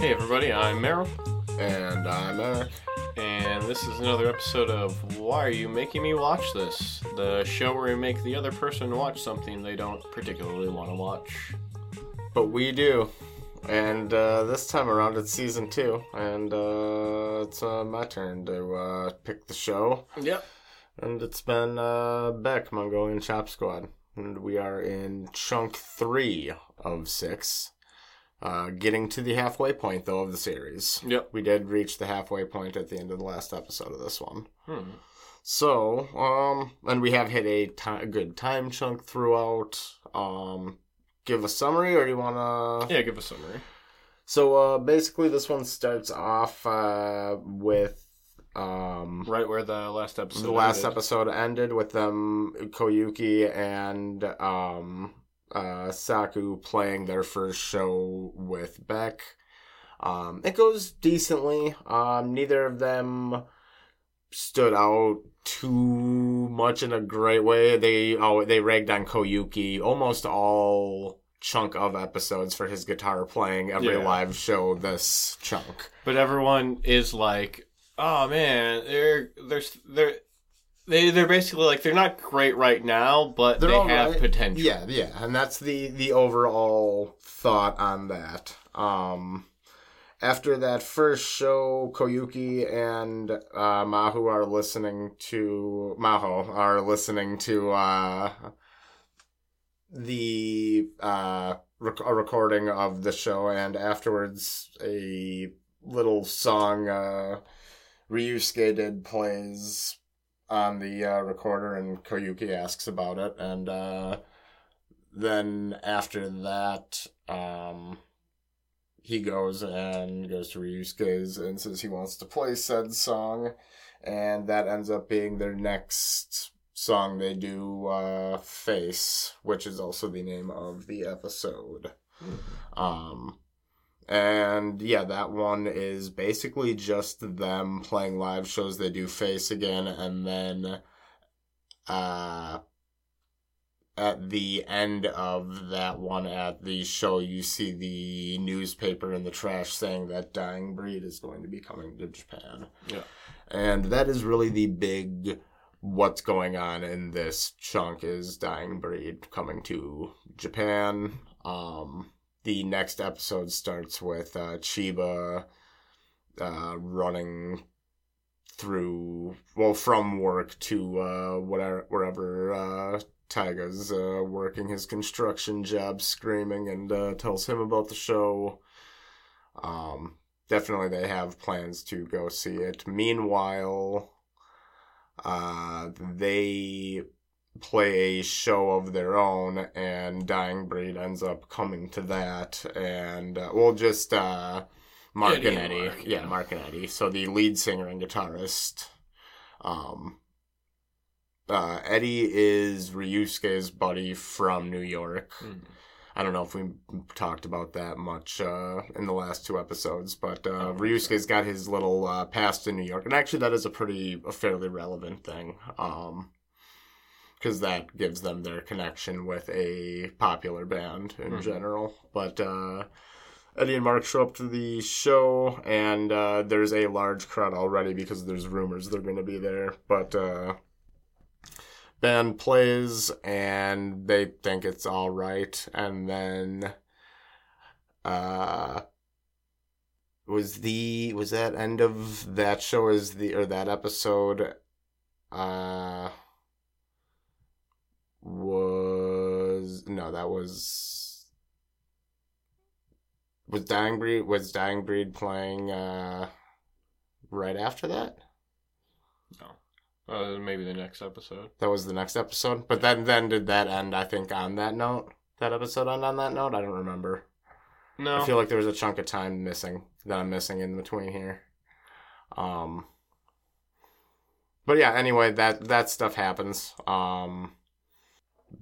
Hey everybody, I'm Meryl, And I'm Eric. and this is another episode of Why Are You Making Me Watch This? The show where we make the other person watch something they don't particularly want to watch. But we do. And uh, this time around it's season two. And uh, it's uh, my turn to uh, pick the show. Yep. And it's been uh, Beck, Mongolian Chop Squad. And we are in chunk three of six. Uh, getting to the halfway point, though, of the series. Yep. We did reach the halfway point at the end of the last episode of this one. Hmm. So, um, and we have hit a, ti a good time chunk throughout. Um, give a summary, or do you want to? Yeah, give a summary. So, uh, basically, this one starts off uh, with um, Right where the last episode. the last ended. episode ended with them Koyuki and um, uh, Saku playing their first show with Beck. Um, it goes decently. Um, neither of them stood out too much in a great way. They oh they ragged on Koyuki almost all chunk of episodes for his guitar playing every Yeah. live show this chunk. But everyone is like, oh man, they're they're they're they they're basically like they're not great right now, but They're they have right. potential. Yeah, yeah, and that's the the overall thought on that. Um, after that first show, Koyuki and uh, Mahu are listening to Maho are listening to uh, the uh, rec- a recording of the show, and afterwards a little song uh, Ryusuke did plays on the uh, recorder, and Koyuki asks about it, and uh, then after that, um, he goes and goes to Ryusuke's and says he wants to play said song, and that ends up being their next song they do, uh, Face, which is also the name of the episode. Um, and yeah, that one is basically just them playing live shows. They do Face again, and then uh, at the end of that one at the show, you see the newspaper in the trash saying that Dying Breed is going to be coming to Japan. Yeah. And that is really the big what's going on in this chunk is Dying Breed coming to Japan. Um, the next episode starts with uh, Chiba uh, running through, well, from work to uh, whatever, wherever uh, Taiga's uh, working his construction job, screaming, and uh, tells him about the show. Um, definitely, they have plans to go see it. Meanwhile, uh, they play a show of their own, and Dying Breed ends up coming to that, and uh, we'll just uh, Mark Eddie and Eddie, Mark, yeah, yeah. Mark and Eddie. So the lead singer and guitarist, um, uh, Eddie is Ryusuke's buddy from New York. Hmm. I don't know if we talked about that much uh, in the last two episodes, but uh, Oh, Ryusuke's got his little uh, past in New York, and actually that is a pretty, a fairly relevant thing, because that gives them their connection with a popular band in Mhm. general. But uh, Eddie and Mark show up to the show, and uh, there's a large crowd already because there's rumors they're going to be there, but. Uh, band plays and they think it's all right and then uh was the was that end of that show is the or that episode uh was no that was was dying breed was dying breed playing uh right after that No, Uh, maybe the next episode. That was the next episode. But then then did that end, I think, on that note? That episode end on that note? I don't remember. No. I feel like there was a chunk of time missing that I'm missing in between here. Um But yeah, anyway, that that stuff happens. Um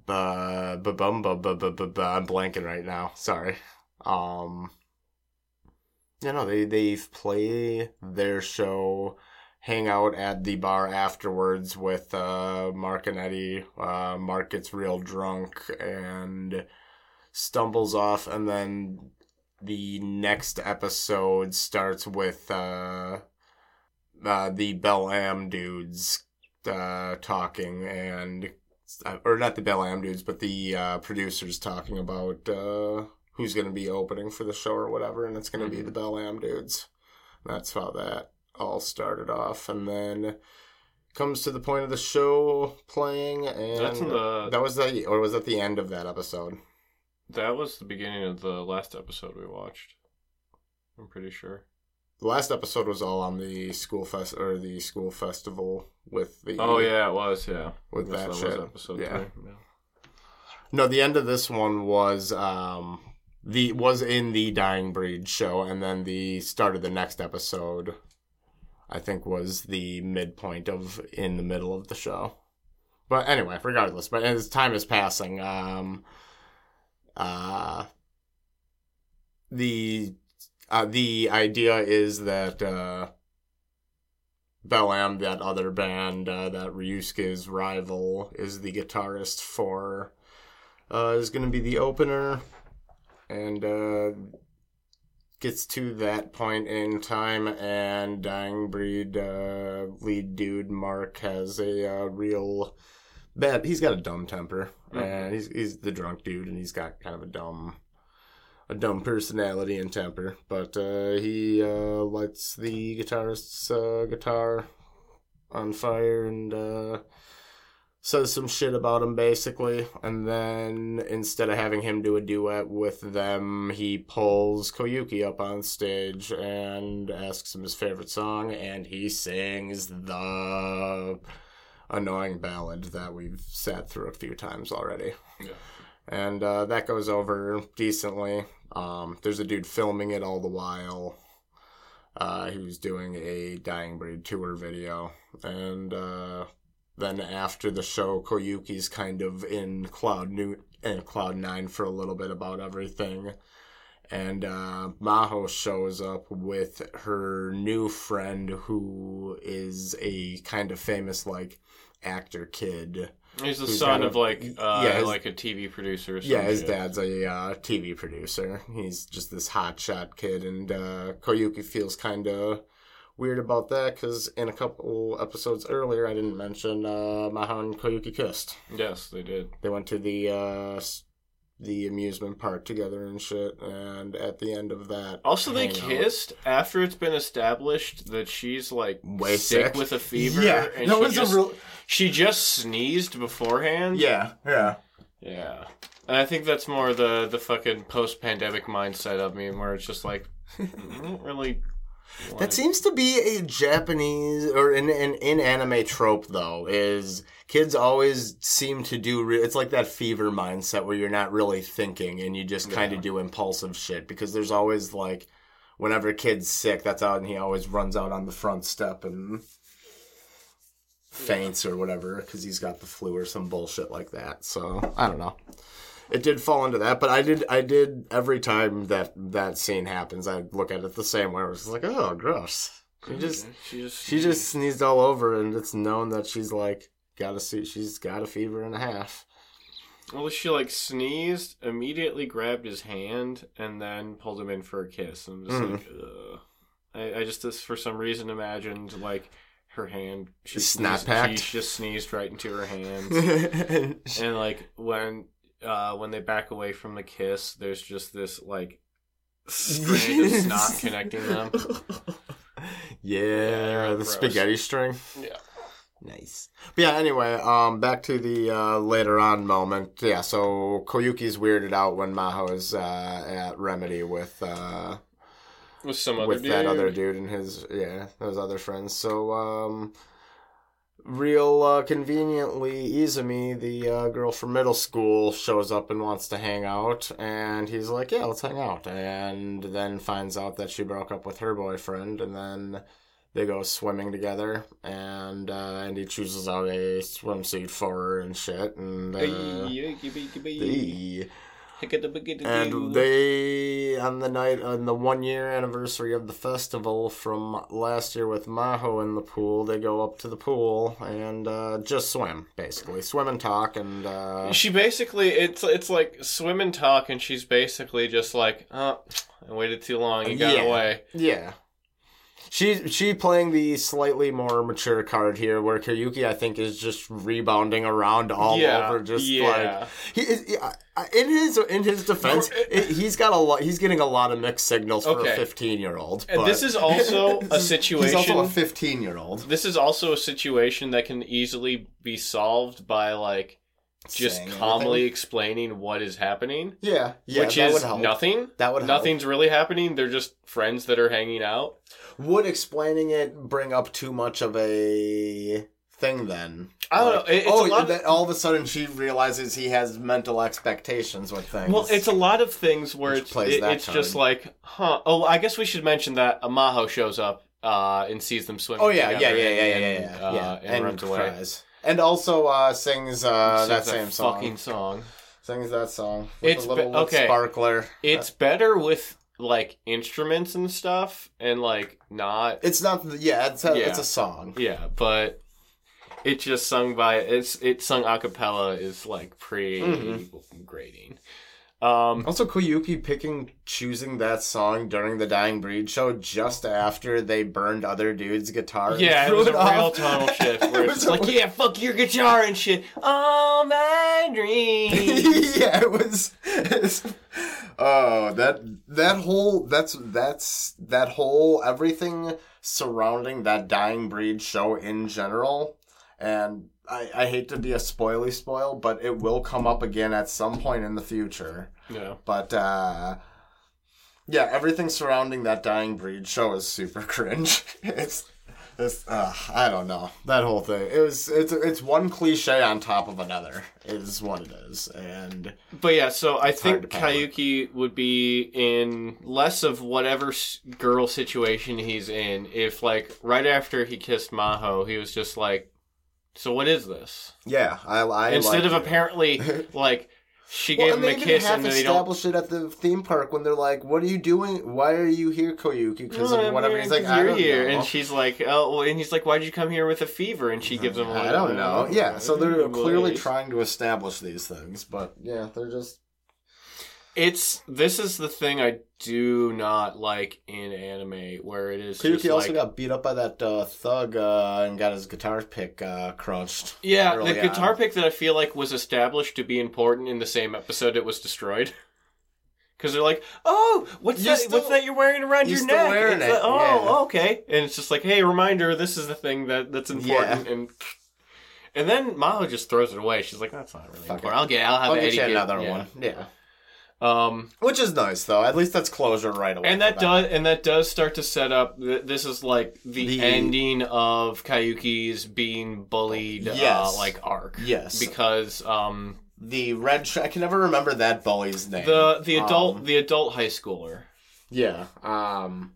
ba bum ba ba ba ba I'm blanking right now. Sorry. Um you know, they they play their show hang out at the bar afterwards with uh, Mark and Eddie. Uh, Mark gets real drunk and stumbles off, and then the next episode starts with uh, uh, the Belle Ame dudes uh, talking and or not the Belle Ame dudes, but the uh, producers talking about uh, who's going to be opening for the show or whatever, and it's going to be the Belle Ame dudes. That's how that all started off, and then comes to the point of the show playing, and the- that was the or was that the end of that episode? That was the beginning of the last episode we watched. I'm pretty sure. The last episode was all on the school fest or the school festival with the Oh yeah, it was. Yeah, with that, was shit. episode yeah. Yeah. No, the end of this one was um the was in the Dying Breed show, and then the start of the next episode, I think, was the midpoint of in the middle of the show. But anyway, regardless, but as time is passing, um, uh, the uh, the idea is that uh, Belle Ame, that other band, uh, that Ryusuke's rival, is the guitarist for uh, is going to be the opener, and uh, gets to that point in time, and Dying Breed uh, lead dude Mark has a uh, real bad. He's got a dumb temper, Mhm. and he's he's the drunk dude, and he's got kind of a dumb. A dumb personality and temper, but uh, he uh, lights the guitarist's uh, guitar on fire and uh, says some shit about him basically and then instead of having him do a duet with them he pulls koyuki up on stage and asks him his favorite song and he sings the annoying ballad that we've sat through a few times already Yeah. And uh, that goes over decently. Um, there's a dude filming it all the while. Uh, he was doing a dying breed tour video. And uh, then after the show, Koyuki's kind of in cloud new in cloud nine for a little bit about everything, and uh, Maho shows up with her new friend who is a kind of famous like actor kid. He's the son a- of like uh, yeah, his- like a TV producer. Or Yeah, his shit. dad's a uh, TV producer. He's just this hotshot kid, and uh, Koyuki feels kind of weird about that because in a couple episodes earlier, I didn't mention uh, Maho and Koyuki kissed. Yes, they did. They went to the uh, the amusement park together and shit, and at the end of that, Also, they hangout- kissed after it's been established that she's like Way sick, sick. with a fever. Yeah, and that she was just, a real. She just sneezed beforehand. Yeah, yeah. Yeah. And I think that's more the the fucking post pandemic mindset of me, where it's just like, I don't really. That seems to be a Japanese or an, an in anime trope though. Is kids always seem to do? Re- it's like that fever mindset where you're not really thinking and you just kind Yeah. of do impulsive shit because there's always like, whenever a kid's sick, that's out and he always runs out on the front step and faints or whatever because he's got the flu or some bullshit like that. So I don't know. It did fall into that, but I did. I did every time that that scene happens. I look at it the same way. I was like, oh, gross. She just she just she just sneezed all over, and it's known that she's like got a she's got a fever and a half. Well, she like sneezed, immediately grabbed his hand, and then pulled him in for a kiss. I'm just Mhm. like, ugh. I, I just this for some reason imagined like her hand. She Snap sneezed- packed. She just sneezed right into her hands, and and like when uh when they back away from the kiss, there's just this like strand of snot connecting them. Yeah, the gross. spaghetti string. Yeah. Nice. But yeah, anyway, um, back to the uh, later on moment. Yeah, so Koyuki's weirded out when Maho is uh, at Remedy with uh, With some other with dude. that other dude and his yeah those other friends. So um, real uh, conveniently, Izumi, the uh, girl from middle school, shows up and wants to hang out, and he's like, "Yeah, let's hang out," and then finds out that she broke up with her boyfriend, and then. They go swimming together, and uh, and he chooses out a swimsuit for her and shit, and uh, And they, on the night, on the one year anniversary of the festival from last year with Maho in the pool, they go up to the pool and uh, just swim, basically. Swim and talk, and. Uh, She basically it's it's like swim and talk, and she's basically just like, oh, I waited too long. You got Yeah. away. yeah. She she playing the slightly more mature card here, where Koyuki I think is just rebounding around all yeah, over, just yeah. like he is I- I- in his in his defense, it, he's got a lot. He's getting a lot of mixed signals for Okay. a fifteen year old. And this is also a situation. He's also situation- a fifteen year old. This is also a situation that can easily be solved by like just Saying calmly anything. explaining what is happening, Yeah, yeah, which that is would help. nothing. That would help. Nothing's really happening. They're just friends that are hanging out. Would explaining it bring up too much of a thing then? I don't Like, know. It- it's oh, a lot. Of, all of a sudden she realizes he has mental expectations with things. well, it's a lot of things where Which it's it- it's just like, huh? Oh, I guess we should mention that Amaho shows up uh, and sees them swimming. Oh yeah, yeah, yeah, yeah, yeah, and, yeah, and, yeah, uh, yeah. and, runs away. cries. And also uh, sings uh, Sings that same song. fucking song. Sings that song. With It's a little be- okay. sparkler. It's better with like instruments and stuff, and like not It's not. Yeah, it's a, Yeah. it's a song. Yeah, but it's just sung by it's it sung a cappella is like pretty Mm-hmm. grating. Um Also, Koyuki picking choosing that song during the Dying Breed show just after they burned other dudes' guitars. and yeah, it threw was a real off. tonal shift where It it's was just like, a- yeah, fuck your guitar and shit. All my dreams. yeah, it was. it's- oh, that that whole that's that's that whole everything surrounding that dying breed show in general, and I I hate to be a spoily spoil, but it will come up again at some point in the future. yeah. But uh yeah, everything surrounding that dying breed show is super cringe. It's it's uh, I don't know that whole thing. It was it's it's one cliche on top of another is what it is, and But yeah, so I think. Koyuki would be in less of whatever girl situation he's in if like right after he kissed Maho, he was just like so what is this? yeah, I, I Instead like of it. apparently like she Well, gave and him they a even kiss half and they don't establish it at the theme park when they're like, "What are you doing? Why are you here, Koyuki?" Because "No, of I'm whatever. here He's like, "I you're don't here," know." and she's like, "Oh," well," and he's like, "Why'd you come here with a fever?" And she gives him, "I don't know. Yeah, so they're clearly trying to establish these things, but yeah, they're just It's this is the thing I do not like in anime, where it is just also like, got beat up by that uh, thug uh, and got his guitar pick uh, crunched. yeah, the guitar on. pick that I feel like was established to be important in the same episode it was destroyed. Because they're like, oh, what's You're that? still- what's that you're wearing around you're your neck? wearing it, like, oh, yeah. okay. And it's just like, hey, reminder, this is the thing that that's important. And and then Maho just throws it away. She's like, that's not really Fuck important. it. I'll get, I'll have I'll Eddie get you get- another yeah. one. Yeah, Um, which is nice though. At least that's closure right away. and that does and that does start to set up th- this is like the, The- ending of Koyuki's being bullied uh, Yes. like arc Yes. because um the red. Sh- I can never remember that bully's name. the the adult Um, the adult high schooler Yeah. Um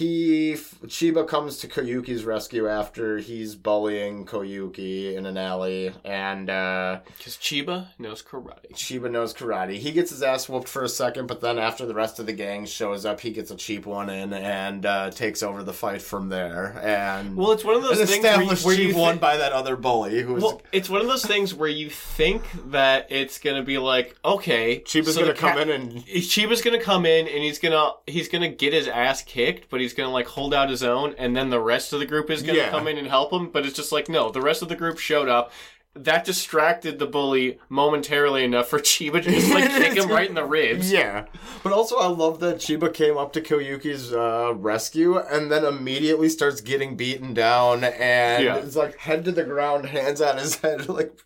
he Chiba comes to Koyuki's rescue after he's bullying Koyuki in an alley and uh because Chiba knows karate Chiba knows karate. He gets his ass whooped for a second, but then after the rest of the gang shows up, he gets a cheap one in and uh, takes over the fight from there. And well it's one of those things where you, established where you cheap thi- by that other bully who was well, it's one of those things where you think that it's gonna be like, okay, Chiba's so gonna come ca- in and Chiba's gonna come in and he's gonna he's gonna get his ass kicked, but he's gonna like hold out his own, and then the rest of the group is gonna Yeah. come in and help him. But it's just like no, the rest of the group showed up. That distracted the bully momentarily enough for Chiba to just like kick him right in the ribs. Yeah. But also, I love that Chiba came up to Koyuki's uh, rescue and then immediately starts getting beaten down and Yeah. it's like head to the ground, hands on his head, like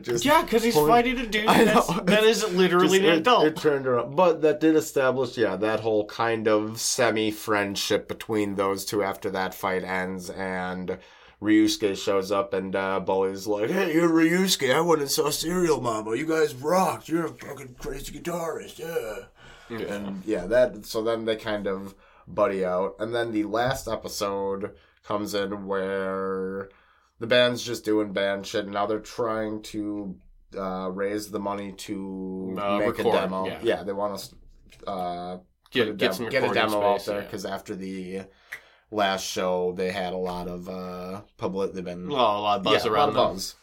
just Yeah, because he's fighting a dude that's, that is literally Just- an it- adult. It, turned around, but that did establish, yeah, that whole kind of semi friendship between those two after that fight ends, and Ryusuke shows up and uh, Bully's like, "Hey, you're Ryusuke. I went and saw Serial Mama. You guys rocked. You're a fucking crazy guitarist, yeah." Yeah. And yeah, that. So then they kind of buddy out, and then the last episode comes in where the band's just doing band shit, and now they're trying to uh, raise the money to Uh, make record, a demo. yeah. they want us uh, Get, get dem- some get a demo out space, there yeah. because after the last show, they had a lot of uh, public. They've been Well, a lot of buzz yeah, around a lot them. buzz.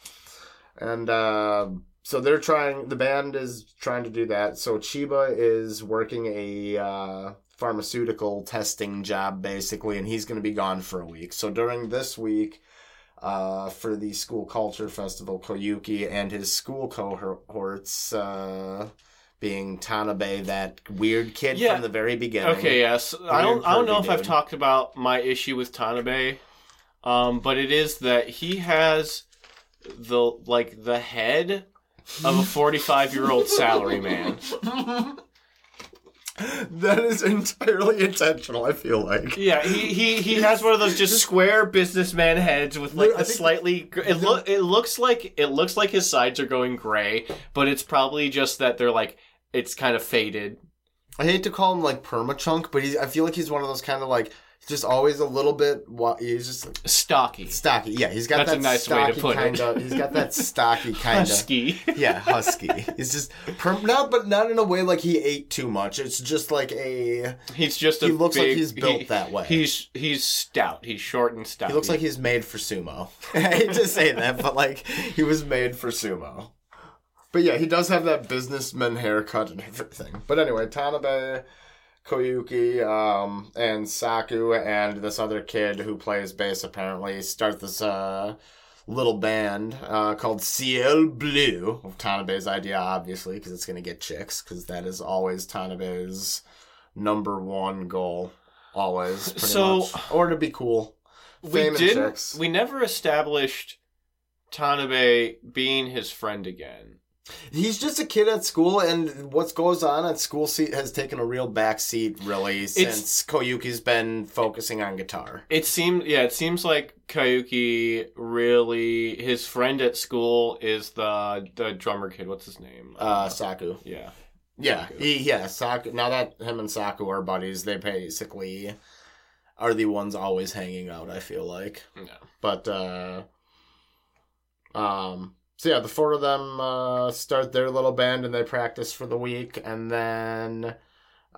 And uh, so they're trying. The band is trying to do that. So Chiba is working a uh, pharmaceutical testing job basically, and he's going to be gone for a week. So during this week. Uh, for the school culture festival, Koyuki and his school cohorts, uh, being Tanabe, that weird kid Yeah. from the very beginning. Okay, yes. I don't. I don't know if I've talked about my issue with Tanabe, um, but it is that he has the like the head of a forty-five-year-old salaryman. that is entirely intentional. I feel like. Yeah, he, he he has one of those just square businessman heads with like I the slightly. It look it looks like it looks like his sides are going gray, but it's probably just that they're like it's kind of faded. I hate to call him like permachunk, but he's. I feel like he's one of those kind of like just always a little bit. He's just like, Stocky, stocky. Yeah, he's got That's a that nice way to stocky put it. kind of. He's got that stocky kind of. husky. Yeah, husky. He's just perm, not, but not in a way like he ate too much. It's just like a. He's just a He looks like he's built he- that way. He's he's stout. He's short and stout. He looks like he's made for sumo. I hate to say that, but like he was made for sumo. But yeah, he does have that businessman haircut and everything. But anyway, Tanabe, Koyuki, um, and Saku, and this other kid who plays bass apparently start this uh, little band uh, called Ciel Bleu. Tanabe's idea, obviously, because it's gonna get chicks, because that is always Tanabe's number one goal. Always, pretty So- much. or to be cool. we Fame didn't. chicks. We never established Tanabe being his friend again. He's just a kid at school, and what goes on at school seat has taken a real backseat, really, since Koyuki's been focusing on guitar. It seemed, yeah, it seems like Koyuki really his friend at school is the the drummer kid. What's his name? Uh, Saku. yeah, Yeah, Saku. he, yeah, Saku. Now that him and Saku are buddies, they basically are the ones always hanging out. I feel like, yeah. but uh, um, so yeah, the four of them uh, start their little band and they practice for the week, and then.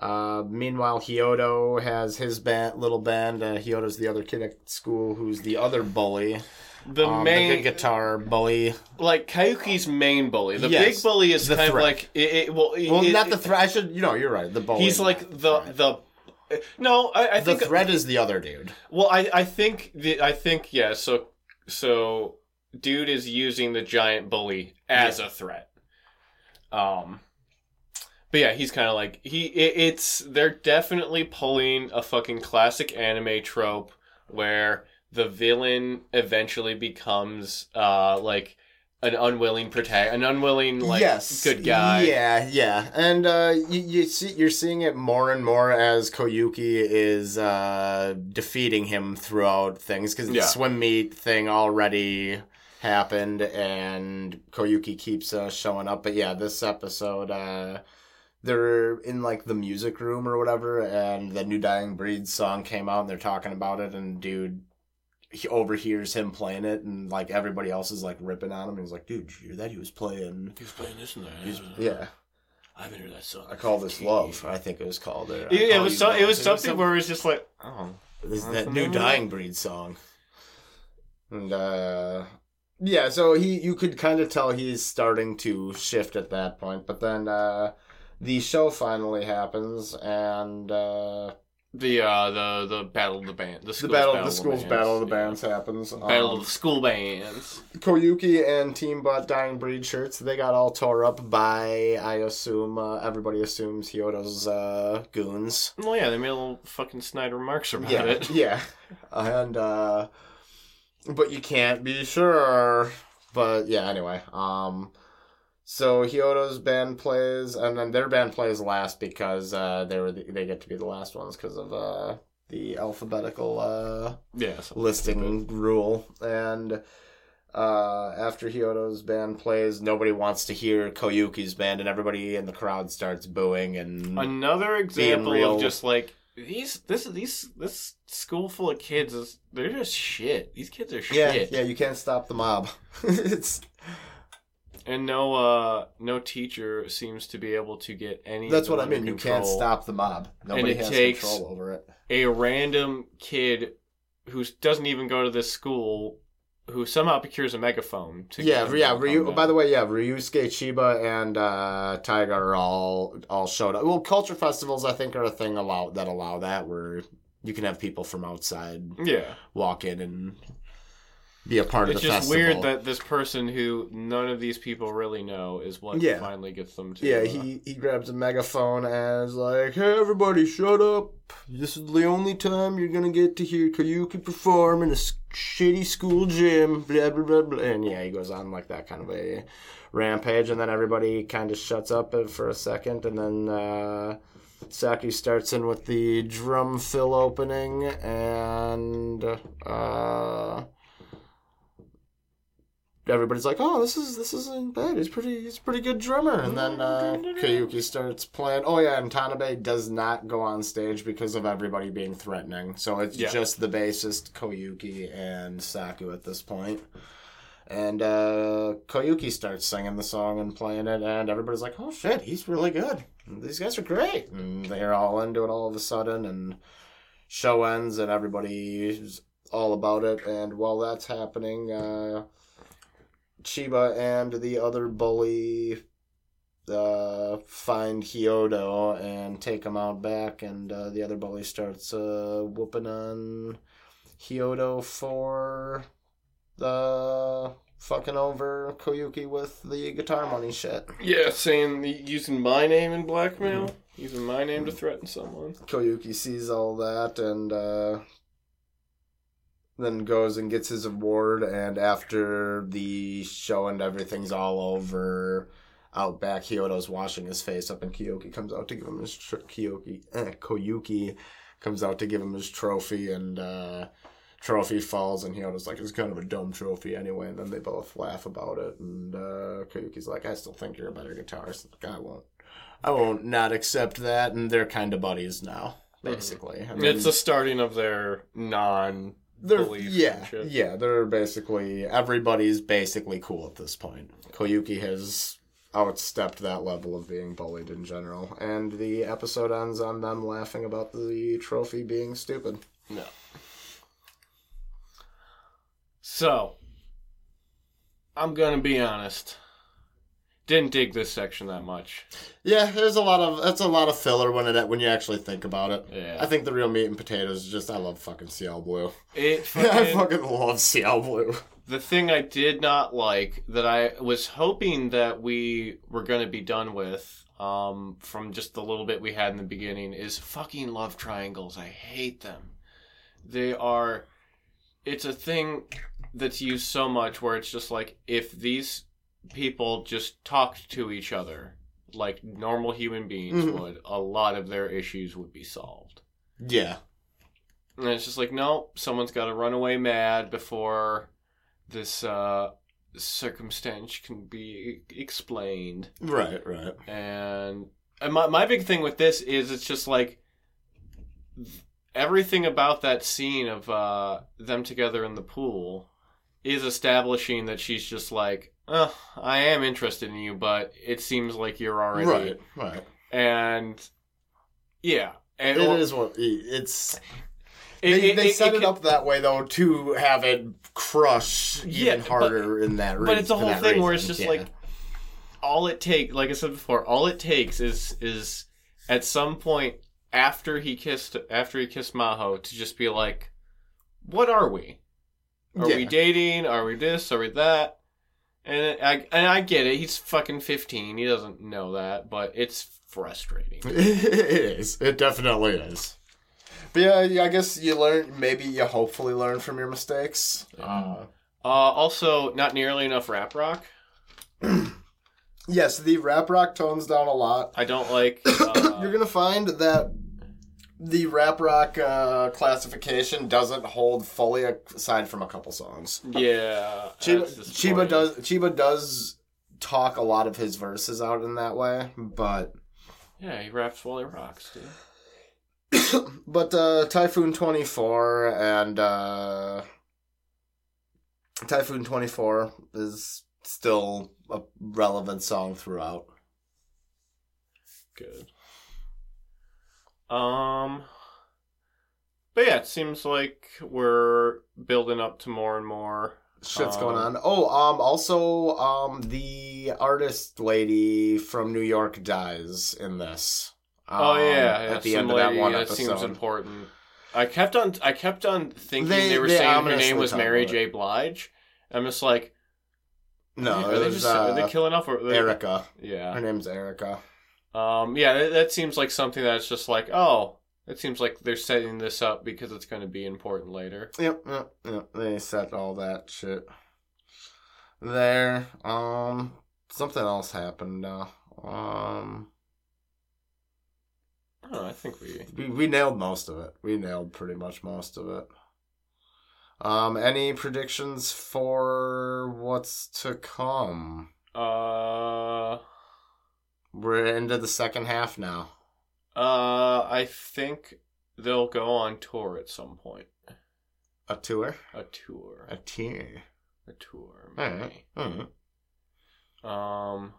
Uh, meanwhile, Hyodo has his band, little band. Uh, Hyodo's the other kid at school who's the other bully. The Um, main, the guitar bully. like Koyuki's main bully. The Yes, big bully is the kind threat. of like it, it, well, Well, it- not the threat. I should, you know, you're right. The bully. He's like the the. No, I, I the think threat is the other dude. Well, I I think the, I think yeah. So so dude is using the giant bully as a threat. Um, but yeah, he's kind of like he. It, it's they're definitely pulling a fucking classic anime trope where the villain eventually becomes uh like an unwilling protect an unwilling like yes, good guy. Yeah, yeah, and uh, you, you see, you're seeing it more and more as Koyuki is uh, defeating him throughout things because Yeah. the swim meet thing already happened, and Koyuki keeps uh, showing up. But yeah, this episode, uh, they're in like the music room or whatever, and the new Dying Breed song came out, and they're talking about it, and dude. He overhears him playing it, and like everybody else is like ripping on him. He's like, "Dude, did you hear that? He was playing He's playing this and that. He's, yeah, I haven't heard that song. I call this love. I think it was called. Or Yeah, it Call was so, it was something where it was just like oh This, That's that new name of it? Dying Breed song. And uh yeah, so he you could kind of tell he's starting to shift at that point, but then uh the show finally happens and uh the uh the the battle of the band the, the school's battle the school's battle of the Yeah. bands happens. battle Um, of the school bands. Koyuki and Team bought Dying Breed shirts. They got all tore up by I assume uh, everybody assumes Hyodo's uh goons. Well, yeah, they made little fucking snide remarks about yeah, it. Yeah. And uh but you can't be sure. But yeah, anyway. Um so Hyodo's band plays and then their band plays last because uh they were the, they get to be the last ones because of uh the alphabetical uh Yeah, listing rule and uh, after Hyodo's band plays, nobody wants to hear Koyuki's band, and everybody in the crowd starts booing. And Another example real. of just like these this these this school full of kids is they're just shit. These kids are shit. yeah, yeah, you can't stop the mob. it's And no, uh, no teacher seems to be able to get any. That's what I mean. You can't stop the mob. Nobody has control over it. a random kid who doesn't even go to this school who somehow procures a megaphone. To Yeah, get yeah. Ryu, down. by the way, yeah, Ryusuke Chiba and uh, Taiga are all all showed up. Well, culture festivals, I think, are a thing allow that allow that where you can have people from outside yeah, walk in and be a part it's of the just weird that this person who none of these people really know is what Yeah. finally gets them to. Yeah, uh, he, he grabs a megaphone and is like, "Hey, everybody, shut up! This is the only time you're gonna get to hear Koyuki perform in a shitty school gym." Blah blah blah blah. And yeah, he goes on like that kind of a rampage, and then everybody kind of shuts up for a second, and then uh, Saku starts in with the drum fill opening, and uh, everybody's like, "Oh, this is this isn't bad. He's pretty he's a pretty good drummer." And then uh, Koyuki starts playing. Oh yeah, and Tanabe does not go on stage because of everybody being threatening. So it's Yeah. just the bassist Koyuki and Saku at this point. And uh, Koyuki starts singing the song and playing it, and everybody's like, "Oh shit, he's really good. These guys are great." And they're all into it all of a sudden, and show ends, and everybody's all about it. And while that's happening, uh, Chiba and the other bully uh, find Hyodo and take him out back, and uh, the other bully starts uh, whooping on Hyodo for the fucking over Koyuki with the guitar money shit. yeah, saying the, using my name in blackmail, Mm-hmm. using my name to threaten someone. Koyuki sees all that and uh, then goes and gets his award. And after the show and everything's all over, out back, Hyodo's washing his face up, and Kyoki comes out to give him his tr- Kyoki. Eh, Koyuki comes out to give him his trophy, and uh, trophy falls, and Hyodo's like, "It's kind of a dumb trophy anyway." And then they both laugh about it, and uh, Koyuki's like, "I still think you're a better guitarist." Like, I won't. I won't not accept that, and they're kind of buddies now, basically. And It's the starting of their non. They're yeah, yeah. They're basically everybody's basically cool at this point. Koyuki has outstepped that level of being bullied in general, and the episode ends on them laughing about the trophy being stupid. No. So, I'm gonna be honest. Didn't dig this section that much. Yeah, there's a lot of that's a lot of filler when it when you actually think about it. Yeah. I think the real meat and potatoes is just I love fucking Ciel Bleu. It I fucking, fucking love Ciel Bleu. the thing I did not like that I was hoping that we were gonna be done with, um, from just the little bit we had in the beginning, is fucking love triangles. I hate them. They are. It's a thing that's used so much where it's just like if these people just talked to each other like normal human beings Mhm. would, a lot of their issues would be solved. Yeah. And it's just like, no, someone's got to run away mad before this uh, circumstance can be explained. Right, right. And, and my, my big thing with this is it's just like everything about that scene of uh, them together in the pool is establishing that she's just like, I am interested in you, but it seems like you're already. Right, right. And yeah. And, It or- is what it's. it- They, it- they set it it, up that way though to have it crush Yeah, even but- harder in that. Re- but it's a whole thing where it's just yeah. like all it take like i said before all it takes is is at some point after he kissed after he kissed maho to just be like what are we are we dating are we this are we that and I and I get it. He's fucking fifteen. He doesn't know that, but it's frustrating. it is. It definitely is. But yeah, yeah, I guess you learn. Maybe you hopefully learn from your mistakes. Uh, Uh, also, not nearly enough rap rock. yes, the rap rock tones down a lot. I don't like. Uh, You're gonna find that the rap rock uh, classification doesn't hold fully aside from a couple songs. yeah. Chiba, Chiba does Chiba does talk a lot of his verses out in that way, but Yeah, he raps while he rocks, dude. but uh, Typhoon 24 and uh, Typhoon 24 is still a relevant song throughout. Good. Um. But yeah, it seems like we're building up to more and more. Shit's going Um, on. Oh, um, also, um, the artist lady from New York dies in this. oh Um, yeah, at the end of that one that episode. seems important. I kept on, I kept on thinking They- they, were they saying her name was Mary J. Blige. I'm just like, No, are they just are they uh, killing off? Or they, Erica. Yeah. Her name's Erica. Um. Yeah. That, that seems like something that's just like, oh, it seems like they're setting this up because it's going to be important later. Yep, yep, yep. They set all that shit there. Um, something else happened. Uh, um, Oh, I think we. we we nailed most of it. We nailed pretty much most of it. Um, any predictions for what's to come? Uh. We're into the second half now. Uh. I think they'll go on tour at some point. A tour, A tour. a tour. A tour. Maybe. right. All right. Um,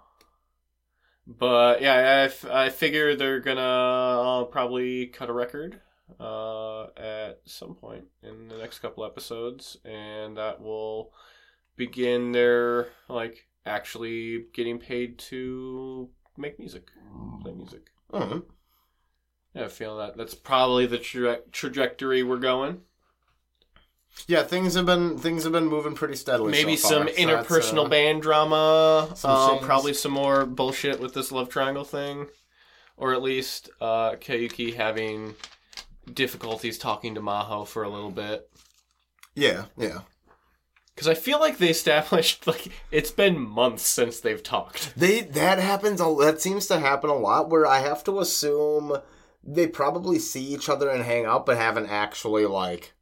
but yeah, I, f- I figure they're gonna uh, probably cut a record uh, at some point in the next couple episodes, and that will begin their like actually getting paid to make music, play music. Yeah, I feel that that's probably the tra- trajectory we're going. Yeah, things have been things have been moving pretty steadily. Maybe so some so interpersonal uh, band drama. some Um, probably some more bullshit with this love triangle thing, or at least uh, Koyuki having difficulties talking to Maho for a little bit. Yeah, yeah. Because I feel like they established like it's been months since they've talked. They that happens. a That seems to happen a lot. Where I have to assume they probably see each other and hang out, but haven't actually like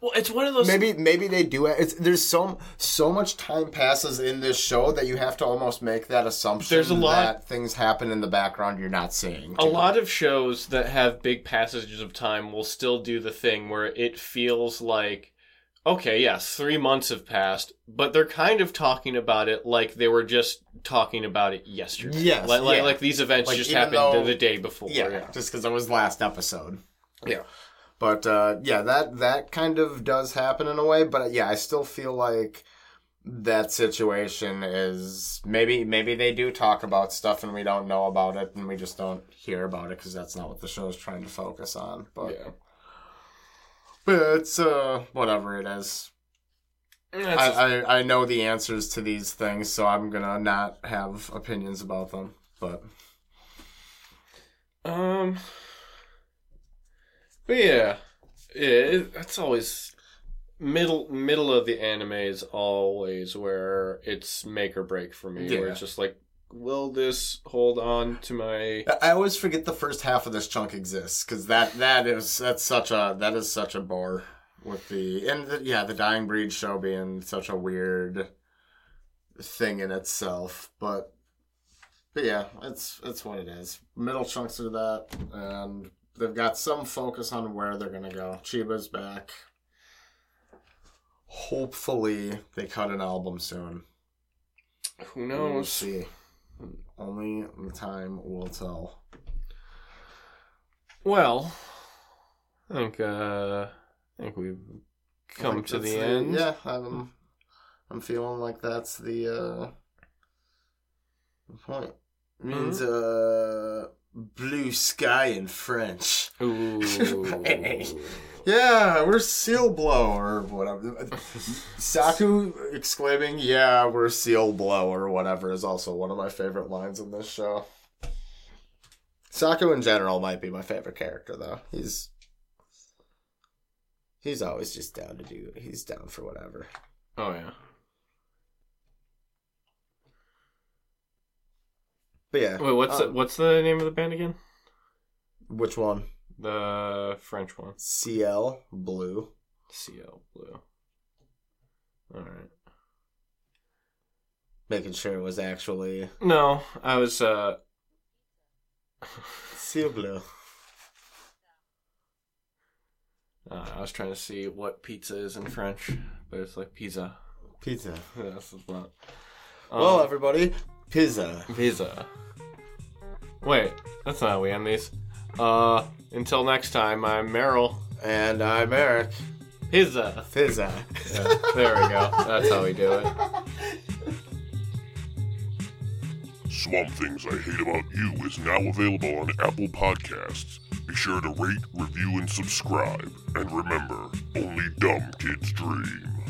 Well, it's one of those. maybe maybe they do. it. It's there's so so much time passes in this show that you have to almost make that assumption. There's a lot- that things happen in the background you're not seeing. a lot of shows that have big passages of time will still do the thing where it feels like okay yes three months have passed but they're kind of talking about it like they were just talking about it yesterday Yes, like, like, yeah. like these events Like, just happened though- the day before yeah, just because it was last episode. Yeah. But uh, yeah, that that kind of does happen in a way. But uh, yeah, I still feel like that situation is maybe maybe they do talk about stuff and we don't know about it and we just don't hear about it because that's not what the show is trying to focus on. But yeah but it's uh whatever it is. I, just- I I know the answers to these things, so I'm gonna not have opinions about them. But um but yeah yeah it, that's always middle middle of the anime is always where it's make or break for me where it's just like will this hold on to my I always forget the first half of this chunk exists because that that is that's such a that is such a bore with the and the, yeah the dying breed show being such a weird thing in itself, but but yeah, it's it's what it is. Middle chunks of that, and they've got some focus on where they're gonna go. Chiba's back. Hopefully, they cut an album soon. who knows We'll see. Only the time will tell. Well, I think uh, I think we've come think to that's the end. Yeah, I'm. I'm feeling like that's the uh, the point. It means Mm-hmm. uh, blue sky in French. Ooh. Yeah, we're seal blow or whatever. Saku exclaiming, "Yeah, we're seal blow" or whatever is also one of my favorite lines in this show. Saku in general might be my favorite character though. He's he's always just down to do. He's down for whatever. oh yeah. But yeah, Wait, what's the, um, what's the name of the band again? which one? The French one. Ciel Bleu. Ciel Bleu. All right. Making sure it was actually No, I was uh Ciel Bleu. uh, I was trying to see what pizza is in French, but it's like pizza. Pizza. That's not. well, Um, everybody, pizza. Pizza. Wait, that's not how we end these. Uh, until next time, I'm Meryl. And I'm Eric. Pizza. Pizza. Yeah, there we go. That's how we do it. Swamp Things I Hate About You is now available on Apple Podcasts. Be sure to rate, review, and subscribe. And remember, only dumb kids dream.